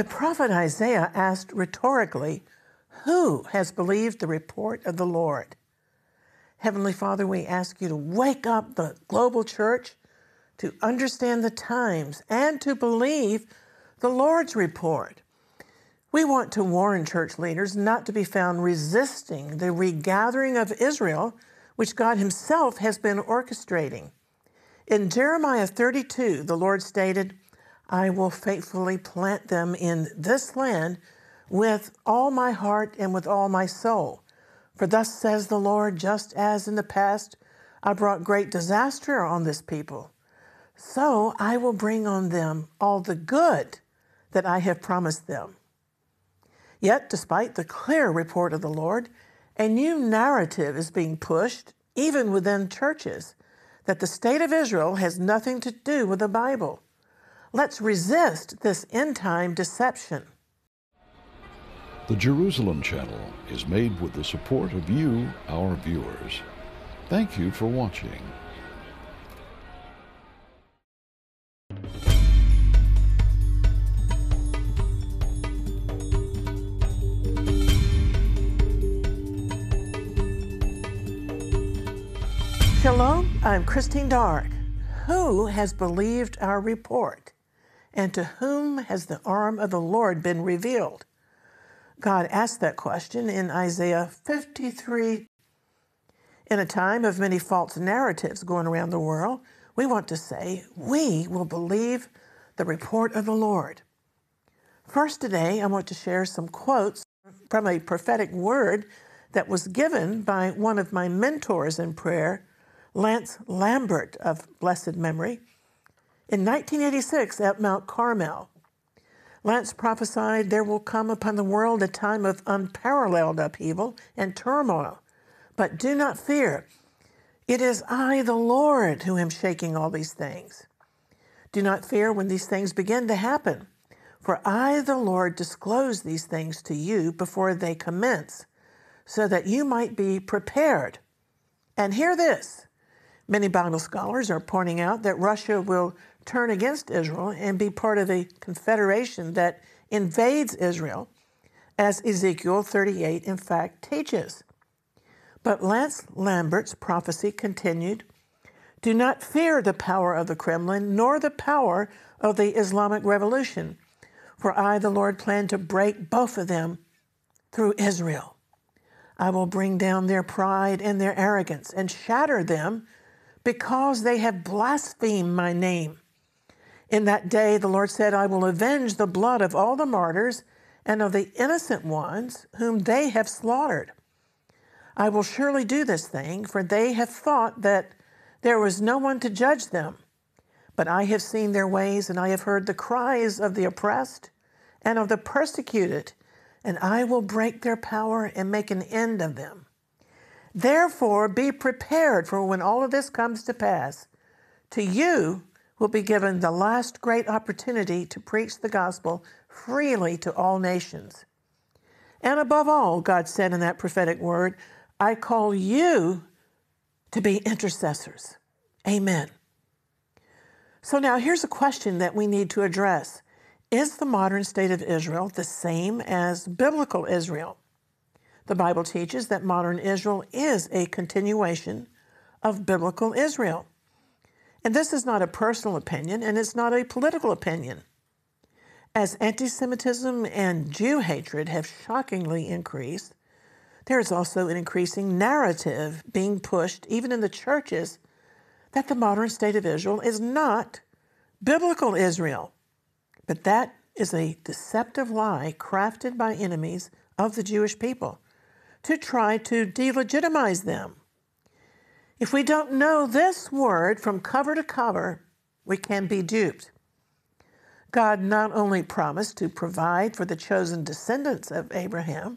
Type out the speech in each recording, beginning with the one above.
The prophet Isaiah asked rhetorically, Who has believed the report of the Lord? Heavenly Father, we ask you to wake up the global church to understand the times and to believe the Lord's report. We want to warn church leaders not to be found resisting the regathering of Israel, which God Himself has been orchestrating. In Jeremiah 32, the Lord stated, I will faithfully plant them in this land with all my heart and with all my soul. For thus says the Lord, just as in the past I brought great disaster on this people, so I will bring on them all the good that I have promised them. Yet, despite the clear report of the Lord, a new narrative is being pushed, even within churches, that the state of Israel has nothing to do with the Bible. Let's resist this end time deception. The Jerusalem Channel is made with the support of you, our viewers. Thank you for watching. Shalom, I'm Christine Darg. Who has believed our report? And to whom has the arm of the Lord been revealed? God asked that question in Isaiah 53. In a time of many false narratives going around the world, we want to say, we will believe the report of the Lord. First, today, I want to share some quotes from a prophetic word that was given by one of my mentors in prayer, Lance Lambert of blessed memory, in 1986 at Mount Carmel. Lance prophesied there will come upon the world a time of unparalleled upheaval and turmoil. But do not fear. It is I, the Lord, who am shaking all these things. Do not fear when these things begin to happen, for I, the Lord, disclose these things to you before they commence, so that you might be prepared. And hear this Many Bible scholars are pointing out that Russia will turn against Israel and be part of a confederation that invades Israel, as Ezekiel 38 in fact teaches. But Lance Lambert's prophecy continued Do not fear the power of the Kremlin, nor the power of the Islamic Revolution, for I, the Lord, plan to break both of them through Israel. I will bring down their pride and their arrogance and shatter them because they have blasphemed my name. In that day, the Lord said, I will avenge the blood of all the martyrs and of the innocent ones whom they have slaughtered. I will surely do this thing, for they have thought that there was no one to judge them. But I have seen their ways, and I have heard the cries of the oppressed and of the persecuted, and I will break their power and make an end of them. Therefore, be prepared for when all of this comes to pass. To you will be given the last great opportunity to preach the gospel freely to all nations. And above all, God said in that prophetic word, I call you to be intercessors. Amen. So now here's a question that we need to address Is the modern state of Israel the same as biblical Israel? The Bible teaches that modern Israel is a continuation of biblical Israel. And this is not a personal opinion and it's not a political opinion. As anti Semitism and Jew hatred have shockingly increased, there is also an increasing narrative being pushed, even in the churches, that the modern state of Israel is not biblical Israel. But that is a deceptive lie crafted by enemies of the Jewish people to try to delegitimize them. If we don't know this word from cover to cover, we can be duped. God not only promised to provide for the chosen descendants of Abraham,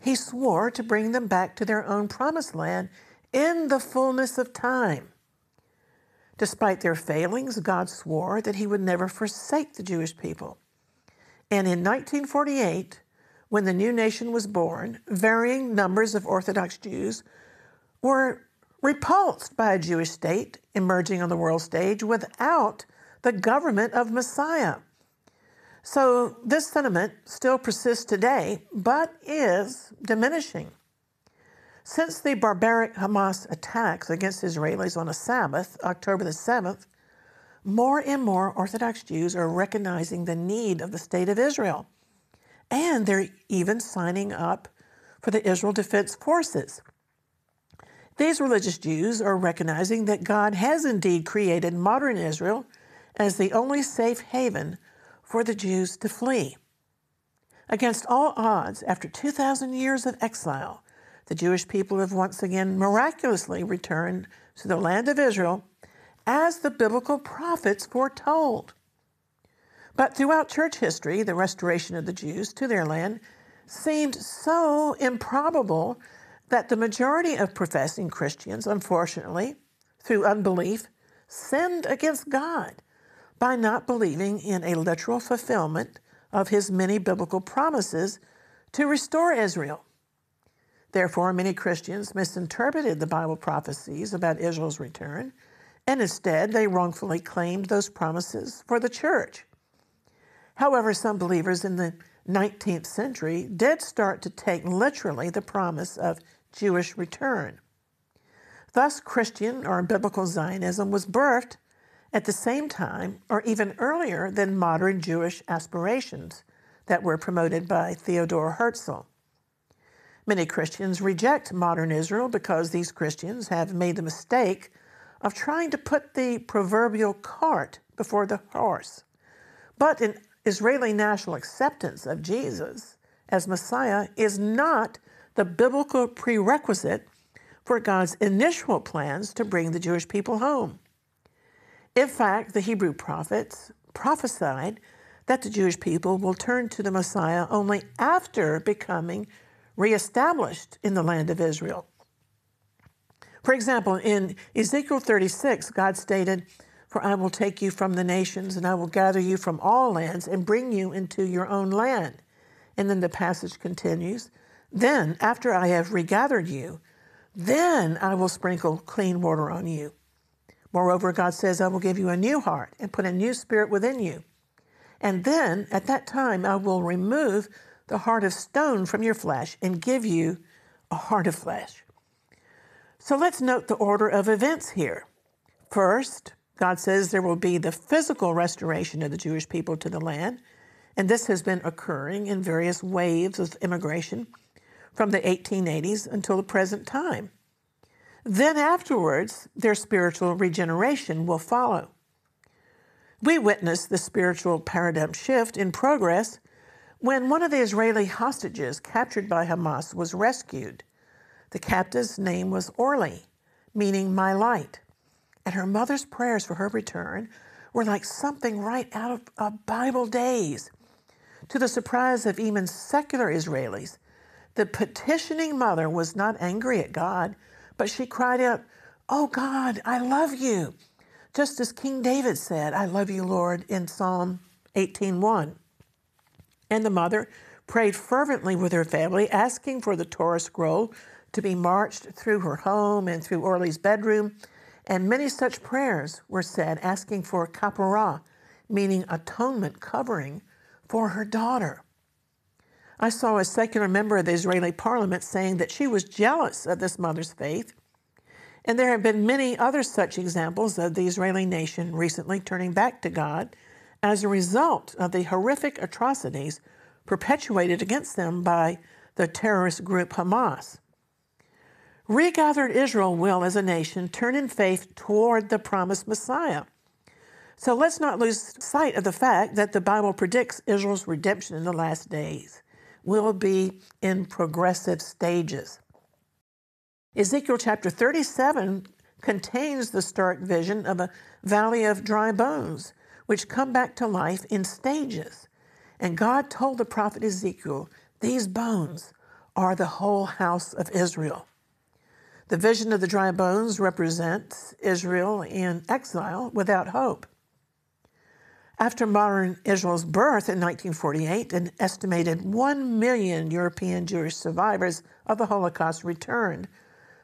he swore to bring them back to their own promised land in the fullness of time. Despite their failings, God swore that he would never forsake the Jewish people. And in 1948, when the new nation was born, varying numbers of Orthodox Jews were repulsed by a Jewish state emerging on the world stage without the government of Messiah. So this sentiment still persists today, but is diminishing. Since the barbaric Hamas attacks against Israelis on a Sabbath, October the 7th, more and more Orthodox Jews are recognizing the need of the state of Israel. And they're even signing up for the Israel Defense Forces. These religious Jews are recognizing that God has indeed created modern Israel as the only safe haven for the Jews to flee. Against all odds, after 2,000 years of exile, the Jewish people have once again miraculously returned to the land of Israel as the biblical prophets foretold. But throughout church history, the restoration of the Jews to their land seemed so improbable that the majority of professing Christians, unfortunately, through unbelief, sinned against God by not believing in a literal fulfillment of his many biblical promises to restore Israel. Therefore, many Christians misinterpreted the Bible prophecies about Israel's return, and instead they wrongfully claimed those promises for the church. However, some believers in the 19th century did start to take literally the promise of Jewish return. Thus, Christian or biblical Zionism was birthed at the same time or even earlier than modern Jewish aspirations that were promoted by Theodore Herzl. Many Christians reject modern Israel because these Christians have made the mistake of trying to put the proverbial cart before the horse. But an Israeli national acceptance of Jesus as Messiah is not the biblical prerequisite for God's initial plans to bring the Jewish people home. In fact, the Hebrew prophets prophesied that the Jewish people will turn to the Messiah only after becoming reestablished in the land of Israel. For example, in Ezekiel 36, God stated, For I will take you from the nations, and I will gather you from all lands, and bring you into your own land. And then the passage continues, Then, after I have regathered you, then I will sprinkle clean water on you. Moreover, God says, I will give you a new heart and put a new spirit within you. And then, at that time, I will remove the heart of stone from your flesh and give you a heart of flesh. So let's note the order of events here. First, God says there will be the physical restoration of the Jewish people to the land, and this has been occurring in various waves of immigration from the 1880s until the present time. Then, afterwards, their spiritual regeneration will follow. We witnessed the spiritual paradigm shift in progress when one of the Israeli hostages captured by Hamas was rescued, the captive's name was Orly, meaning my light, and her mother's prayers for her return were like something right out of, of Bible days. To the surprise of even secular Israelis, the petitioning mother was not angry at God, but she cried out, Oh God, I love you. Just as King David said, I love you, Lord, in Psalm 18:1 and the mother prayed fervently with her family, asking for the Torah scroll to be marched through her home and through Orly's bedroom. And many such prayers were said, asking for kapara, meaning atonement covering, for her daughter. I saw a secular member of the Israeli parliament saying that she was jealous of this mother's faith. And there have been many other such examples of the Israeli nation recently turning back to God as a result of the horrific atrocities perpetuated against them by the terrorist group Hamas. Regathered Israel will, as a nation, turn in faith toward the promised Messiah. So let's not lose sight of the fact that the Bible predicts Israel's redemption in the last days will be in progressive stages. Ezekiel chapter 37 contains the stark vision of a valley of dry bones which come back to life in stages. And God told the prophet Ezekiel, These bones are the whole house of Israel. The vision of the dry bones represents Israel in exile without hope. After modern Israel's birth in 1948, an estimated 1 million European Jewish survivors of the Holocaust returned,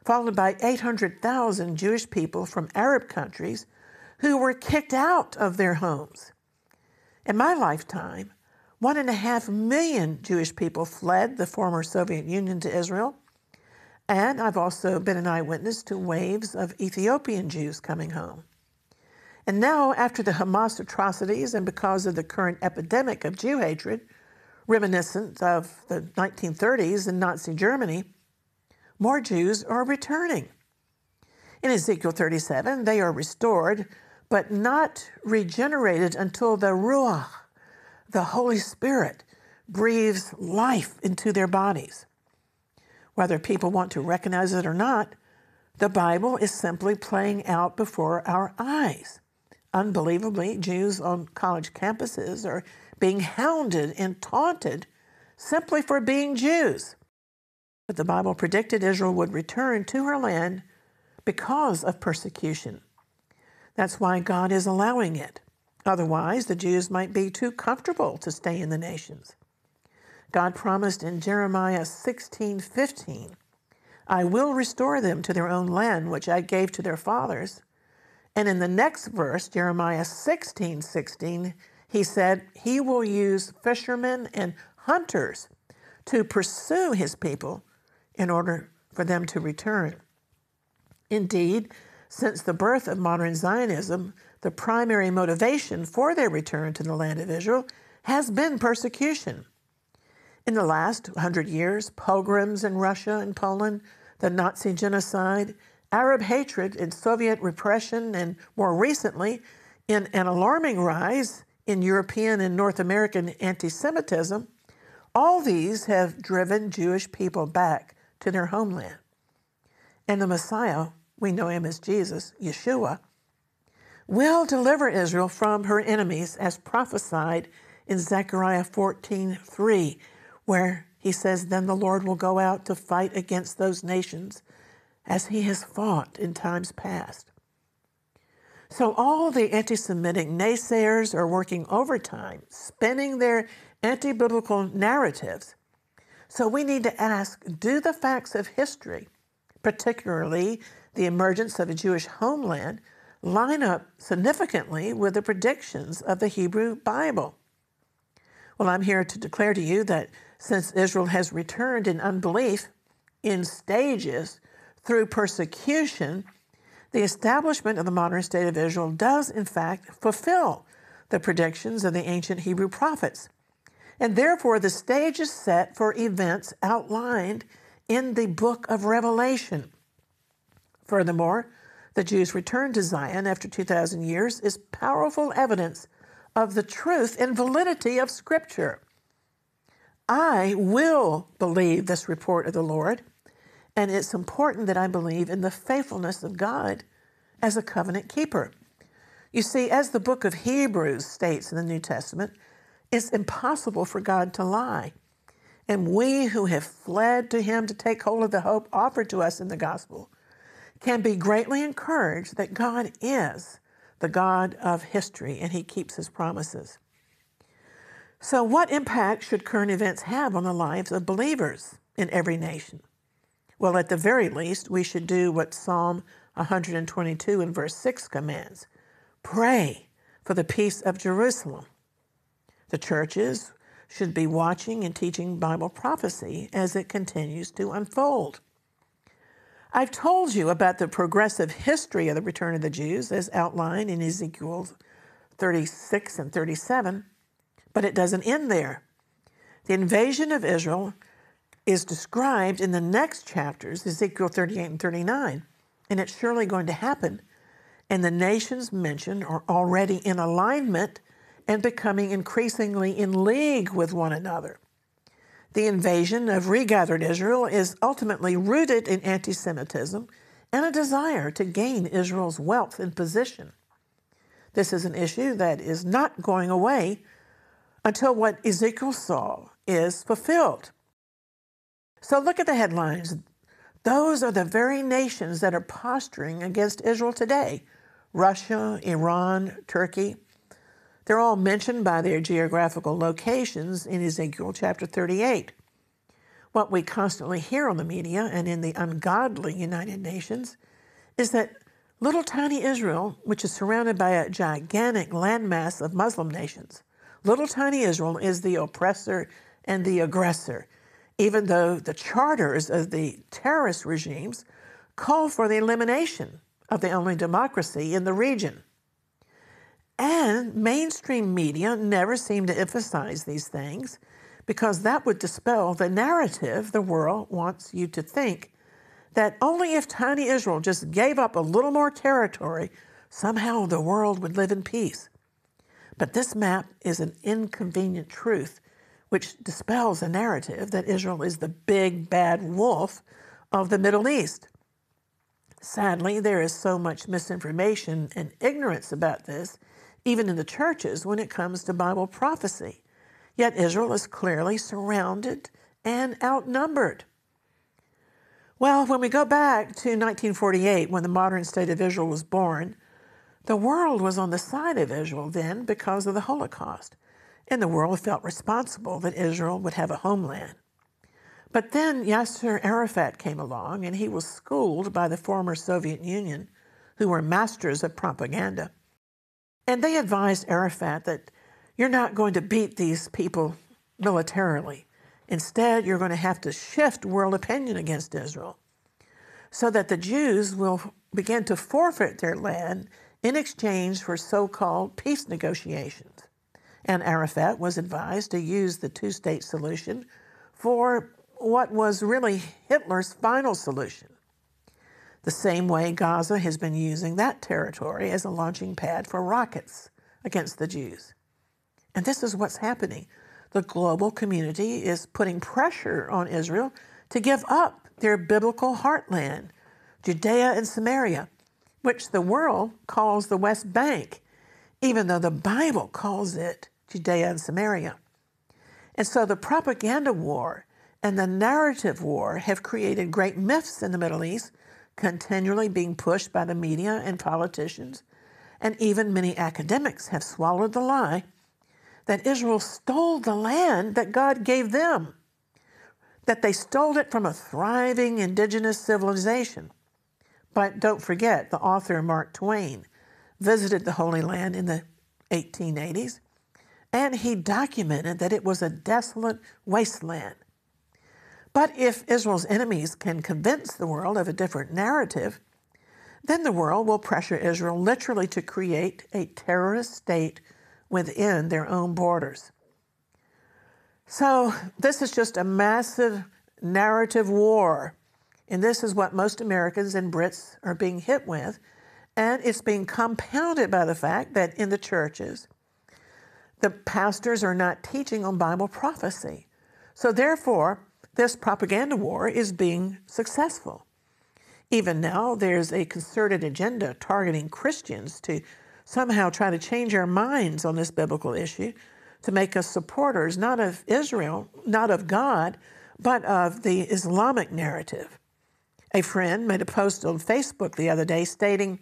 followed by 800,000 Jewish people from Arab countries who were kicked out of their homes. In my lifetime, One and a half million Jewish people fled the former Soviet Union to Israel. And I've also been an eyewitness to waves of Ethiopian Jews coming home. And now, after the Hamas atrocities and because of the current epidemic of Jew hatred, reminiscent of the 1930s in Nazi Germany, more Jews are returning. In Ezekiel 37, they are restored, but not regenerated until the Ruach, the Holy Spirit, breathes life into their bodies. Whether people want to recognize it or not, the Bible is simply playing out before our eyes. Unbelievably, Jews on college campuses are being hounded and taunted simply for being Jews. But the Bible predicted Israel would return to her land because of persecution. That's why God is allowing it. Otherwise, the Jews might be too comfortable to stay in the nations. God promised in Jeremiah 16 15, I will restore them to their own land, which I gave to their fathers. And in the next verse, Jeremiah 16 16, he said, He will use fishermen and hunters to pursue his people in order for them to return. Indeed, since the birth of modern Zionism, the primary motivation for their return to the land of Israel has been persecution. In the last hundred years, pogroms in Russia and Poland, the Nazi genocide, Arab hatred and Soviet repression, and more recently, in an alarming rise in European and North American anti Semitism, all these have driven Jewish people back to their homeland. And the Messiah, we know him as Jesus, Yeshua, will deliver Israel from her enemies as prophesied in Zechariah 14:3, where he says, Then the Lord will go out to fight against those nations as he has fought in times past. So all the anti Semitic naysayers are working overtime, spinning their anti biblical narratives. So we need to ask do the facts of history, particularly the emergence of a Jewish homeland, line up significantly with the predictions of the Hebrew Bible? Well, I'm here to declare to you that since Israel has returned in unbelief in stages through persecution, the establishment of the modern state of Israel does, in fact, fulfill the predictions of the ancient Hebrew prophets. And therefore, the stage is set for events outlined in the book of Revelation. Furthermore, the Jews' return to Zion after 2,000 years is powerful evidence of the truth and validity of Scripture. I will believe this report of the Lord and it's important that I believe in the faithfulness of God as a covenant keeper. You see, as the book of Hebrews states in the New Testament, it's impossible for God to lie. And we who have fled to Him to take hold of the hope offered to us in the gospel can be greatly encouraged that God is the God of history and He keeps His promises. So, what impact should current events have on the lives of believers in every nation? Well, at the very least, we should do what Psalm 122 and verse 6 commands pray for the peace of Jerusalem. The churches should be watching and teaching Bible prophecy as it continues to unfold. I've told you about the progressive history of the return of the Jews as outlined in Ezekiel 36 and 37, but it doesn't end there. The invasion of Israel is described in the next chapters, Ezekiel 38 and 39. And it's surely going to happen. And the nations mentioned are already in alignment and becoming increasingly in league with one another. The invasion of regathered Israel is ultimately rooted in anti Semitism and a desire to gain Israel's wealth and position. This is an issue that is not going away until what Ezekiel saw is fulfilled. So look at the headlines. Those are the very nations that are posturing against Israel today Russia, Iran, Turkey. They're all mentioned by their geographical locations in Ezekiel chapter 38. What we constantly hear on the media and in the ungodly United Nations is that little tiny Israel, which is surrounded by a gigantic landmass of Muslim nations, Little tiny Israel is the oppressor and the aggressor, even though the charters of the terrorist regimes call for the elimination of the only democracy in the region. And mainstream media never seem to emphasize these things because that would dispel the narrative the world wants you to think that only if tiny Israel just gave up a little more territory, somehow the world would live in peace. But this map is an inconvenient truth which dispels a narrative that Israel is the big bad wolf of the Middle East. Sadly, there is so much misinformation and ignorance about this, even in the churches, when it comes to Bible prophecy. Yet Israel is clearly surrounded and outnumbered. Well, when we go back to 1948, when the modern state of Israel was born, the world was on the side of Israel then because of the Holocaust, and the world felt responsible that Israel would have a homeland. But then Yasser Arafat came along, and he was schooled by the former Soviet Union, who were masters of propaganda. And they advised Arafat that you're not going to beat these people militarily. Instead, you're going to have to shift world opinion against Israel so that the Jews will begin to forfeit their land in exchange for so called peace negotiations. And Arafat was advised to use the two state solution for what was really Hitler's final solution. The same way Gaza has been using that territory as a launching pad for rockets against the Jews. And this is what's happening. The global community is putting pressure on Israel to give up their biblical heartland, Judea and Samaria, which the world calls the West Bank, even though the Bible calls it Judea and Samaria. And so the propaganda war and the narrative war have created great myths in the Middle East, continually being pushed by the media and politicians. And even many academics have swallowed the lie that Israel stole the land that God gave them, that they stole it from a thriving indigenous civilization. But don't forget, the author Mark Twain visited the Holy Land in the 1880s, and he documented that it was a desolate wasteland. But if Israel's enemies can convince the world of a different narrative, then the world will pressure Israel literally to create a terrorist state within their own borders. So, this is just a massive narrative war. And this is what most Americans and Brits are being hit with. And it's being compounded by the fact that in the churches, the pastors are not teaching on Bible prophecy. So, therefore, this propaganda war is being successful. Even now, there's a concerted agenda targeting Christians to somehow try to change our minds on this biblical issue to make us supporters not of Israel, not of God, but of the Islamic narrative. A friend made a post on Facebook the other day stating,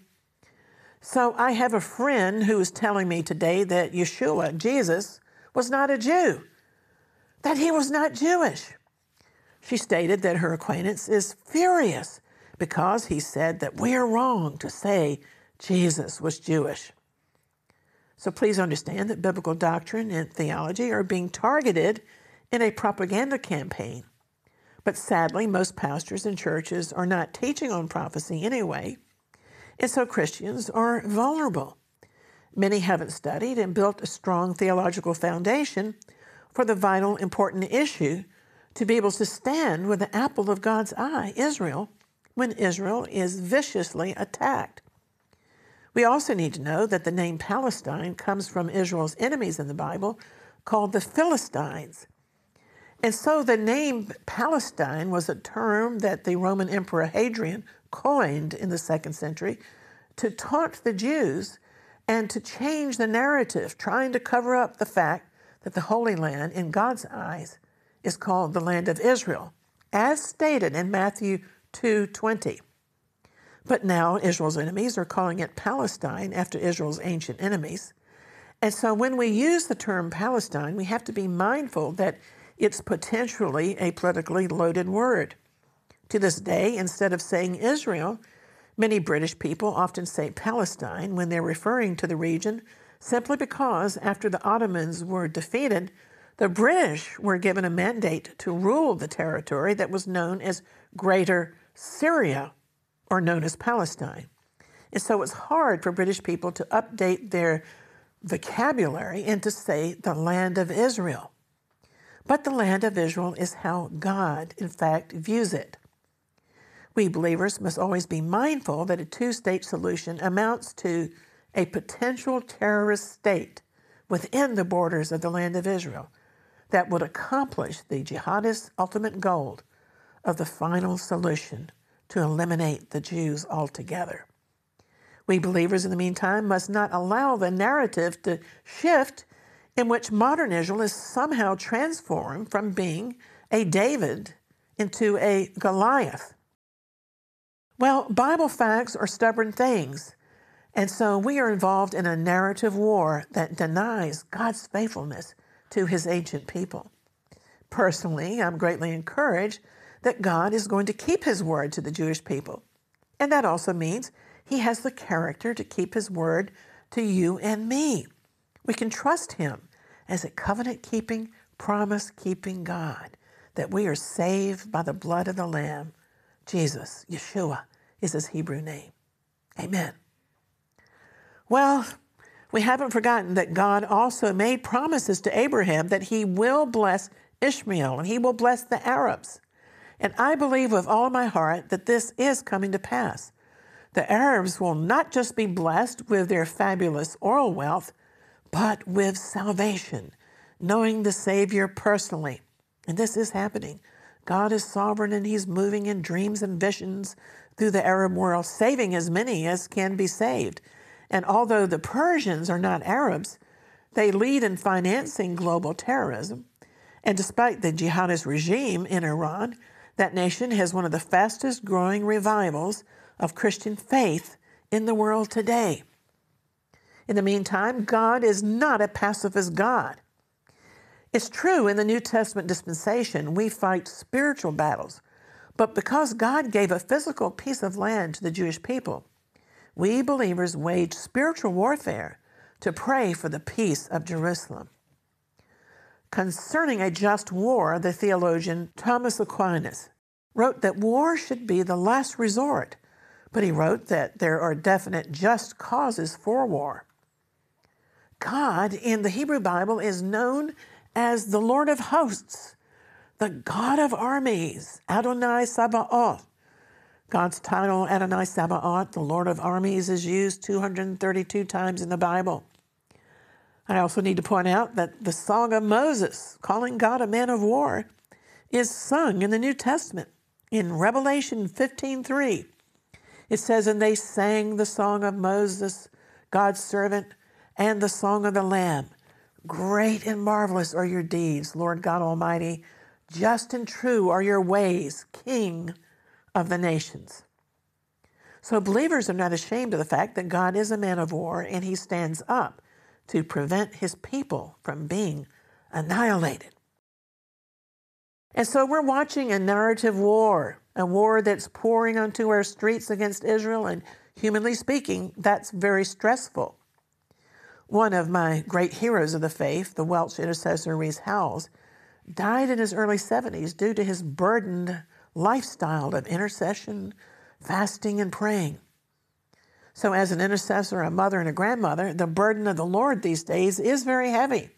So I have a friend who is telling me today that Yeshua, Jesus, was not a Jew, that he was not Jewish. She stated that her acquaintance is furious because he said that we are wrong to say Jesus was Jewish. So please understand that biblical doctrine and theology are being targeted in a propaganda campaign. But sadly, most pastors and churches are not teaching on prophecy anyway, and so Christians are vulnerable. Many haven't studied and built a strong theological foundation for the vital, important issue to be able to stand with the apple of God's eye, Israel, when Israel is viciously attacked. We also need to know that the name Palestine comes from Israel's enemies in the Bible called the Philistines. And so the name Palestine was a term that the Roman Emperor Hadrian coined in the second century to taunt the Jews and to change the narrative, trying to cover up the fact that the Holy Land, in God's eyes, is called the land of Israel, as stated in Matthew 2:20. But now Israel's enemies are calling it Palestine after Israel's ancient enemies. And so when we use the term Palestine, we have to be mindful that it's potentially a politically loaded word. To this day, instead of saying Israel, many British people often say Palestine when they're referring to the region simply because after the Ottomans were defeated, the British were given a mandate to rule the territory that was known as Greater Syria, or known as Palestine. And so it's hard for British people to update their vocabulary and to say the land of Israel. But the land of Israel is how God, in fact, views it. We believers must always be mindful that a two state solution amounts to a potential terrorist state within the borders of the land of Israel that would accomplish the jihadist ultimate goal of the final solution to eliminate the Jews altogether. We believers, in the meantime, must not allow the narrative to shift in which modern Israel is somehow transformed from being a David into a Goliath. Well, Bible facts are stubborn things, and so we are involved in a narrative war that denies God's faithfulness to his ancient people. Personally, I'm greatly encouraged that God is going to keep his word to the Jewish people. And that also means he has the character to keep his word to you and me. We can trust him as a covenant keeping, promise keeping God, that we are saved by the blood of the Lamb. Jesus, Yeshua, is his Hebrew name. Amen. Well, we haven't forgotten that God also made promises to Abraham that he will bless Ishmael and he will bless the Arabs. And I believe with all my heart that this is coming to pass. The Arabs will not just be blessed with their fabulous oil wealth, but with salvation, knowing the Savior personally. And this is happening. God is sovereign and He's moving in dreams and visions through the Arab world, saving as many as can be saved. And although the Persians are not Arabs, they lead in financing global terrorism. And despite the jihadist regime in Iran, that nation has one of the fastest growing revivals of Christian faith in the world today. In the meantime, God is not a pacifist God. It's true in the New Testament dispensation, we fight spiritual battles, but because God gave a physical piece of land to the Jewish people, we believers wage spiritual warfare to pray for the peace of Jerusalem. Concerning a just war, the theologian Thomas Aquinas wrote that war should be the last resort but he wrote that there are definite just causes for war. God in the Hebrew Bible is known as the Lord of hosts, the God of armies, Adonai Sabaoth. God's title, Adonai Sabaoth, the Lord of armies, is used 232 times in the Bible. I also need to point out that the Song of Moses, calling God a man of war, is sung in the New Testament in Revelation 15:3. It says, And they sang the song of Moses, God's servant, and the song of the Lamb. Great and marvelous are your deeds, Lord God Almighty. Just and true are your ways, King of the nations. So believers are not ashamed of the fact that God is a man of war and he stands up to prevent his people from being annihilated. And so we're watching a narrative war a war that's pouring onto our streets against Israel, and humanly speaking, that's very stressful. One of my great heroes of the faith, the Welsh intercessor Rees Howells, died in his early 70s due to his burdened lifestyle of intercession, fasting, and praying. So, as an intercessor, a mother, and a grandmother, the burden of the Lord these days is very heavy.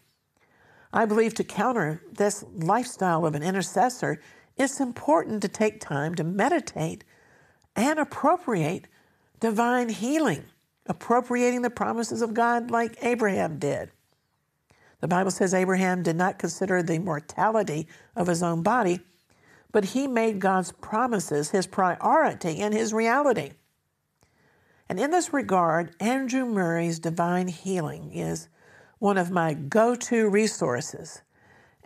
I believe to counter this lifestyle of an intercessor it's important to take time to meditate and appropriate divine healing, appropriating the promises of God like Abraham did. The Bible says Abraham did not consider the mortality of his own body, but he made God's promises his priority and his reality. And in this regard, Andrew Murray's Divine Healing is one of my go to resources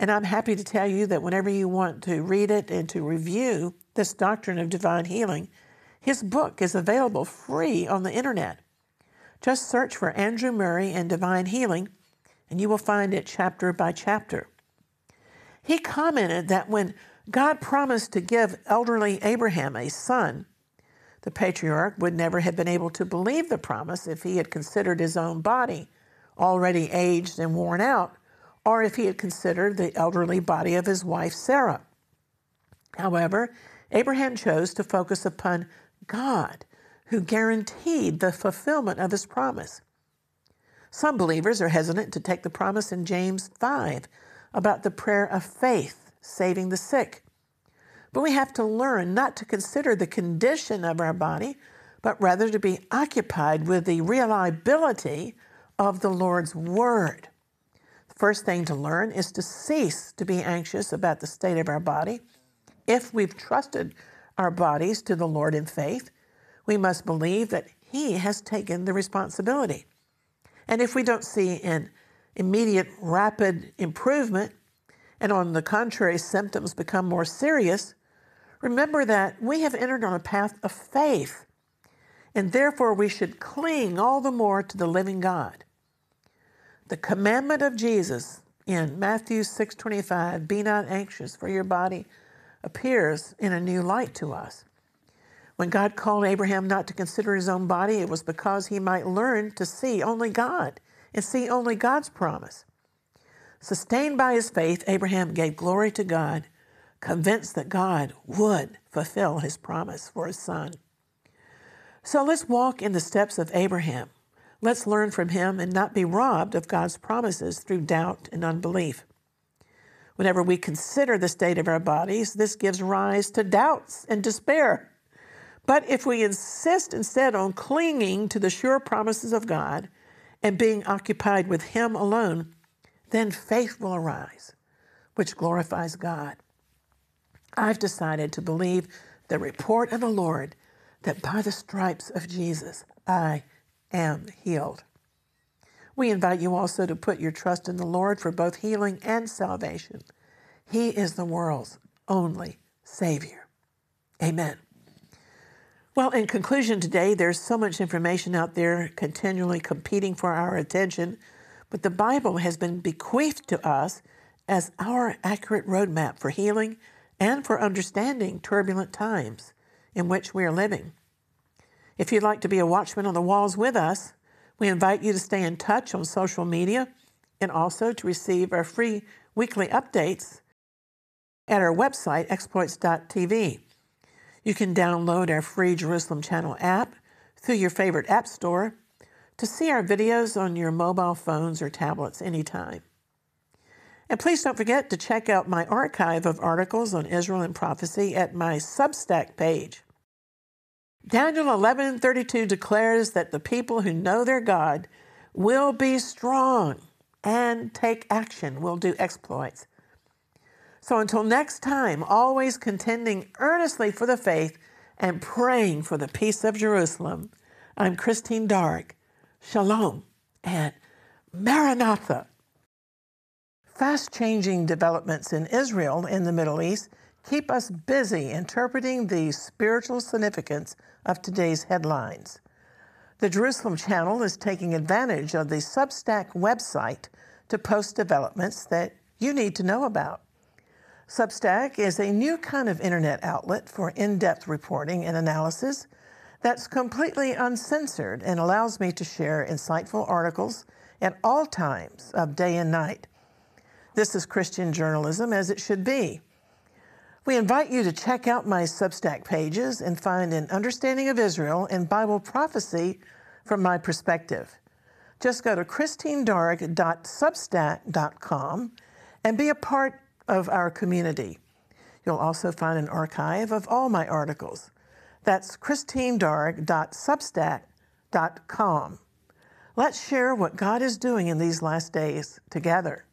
and I'm happy to tell you that whenever you want to read it and to review this doctrine of divine healing, his book is available free on the internet. Just search for Andrew Murray and Divine Healing, and you will find it chapter by chapter. He commented that when God promised to give elderly Abraham a son, the patriarch would never have been able to believe the promise if he had considered his own body already aged and worn out, or if he had considered the elderly body of his wife Sarah. However, Abraham chose to focus upon God, who guaranteed the fulfillment of his promise. Some believers are hesitant to take the promise in James 5 about the prayer of faith saving the sick. But we have to learn not to consider the condition of our body, but rather to be occupied with the reliability of the Lord's Word. The first thing to learn is to cease to be anxious about the state of our body. If we've trusted our bodies to the Lord in faith, we must believe that He has taken the responsibility. And if we don't see an immediate, rapid improvement, and on the contrary, symptoms become more serious, remember that we have entered on a path of faith, and therefore we should cling all the more to the living God. The commandment of Jesus in Matthew 6:25, "Be not anxious for your body," appears in a new light to us. When God called Abraham not to consider his own body, it was because he might learn to see only God and see only God's promise. Sustained by his faith, Abraham gave glory to God, convinced that God would fulfill his promise for his son. So let's walk in the steps of Abraham. Let's learn from him and not be robbed of God's promises through doubt and unbelief. Whenever we consider the state of our bodies, this gives rise to doubts and despair. But if we insist instead on clinging to the sure promises of God and being occupied with Him alone, then faith will arise, which glorifies God. I've decided to believe the report of the Lord that by the stripes of Jesus I am healed. We invite you also to put your trust in the Lord for both healing and salvation. He is the world's only Savior. Amen. Well, in conclusion today, there's so much information out there continually competing for our attention, but the Bible has been bequeathed to us as our accurate roadmap for healing and for understanding turbulent times in which we are living. If you'd like to be a watchman on the walls with us, we invite you to stay in touch on social media and also to receive our free weekly updates at our website, exploits.tv. You can download our free Jerusalem Channel app through your favorite app store to see our videos on your mobile phones or tablets anytime. And please don't forget to check out my archive of articles on Israel and prophecy at my Substack page. Daniel 11:32 declares that the people who know their God will be strong and take action, will do exploits. So until next time, always contending earnestly for the faith and praying for the peace of Jerusalem, I'm Christine Darg. Shalom and Maranatha. Fast changing developments in Israel in the Middle East keep us busy interpreting the spiritual significance of today's headlines. The Jerusalem Channel is taking advantage of the Substack website to post developments that you need to know about. Substack is a new kind of internet outlet for in depth reporting and analysis that's completely uncensored and allows me to share insightful articles at all times of day and night. This is Christian journalism as it should be. We invite you to check out my Substack pages and find an understanding of Israel and Bible prophecy from my perspective. Just go to christinedarg.substack.com and be a part of our community. You'll also find an archive of all my articles. That's christinedarg.substack.com. Let's share what God is doing in these last days together.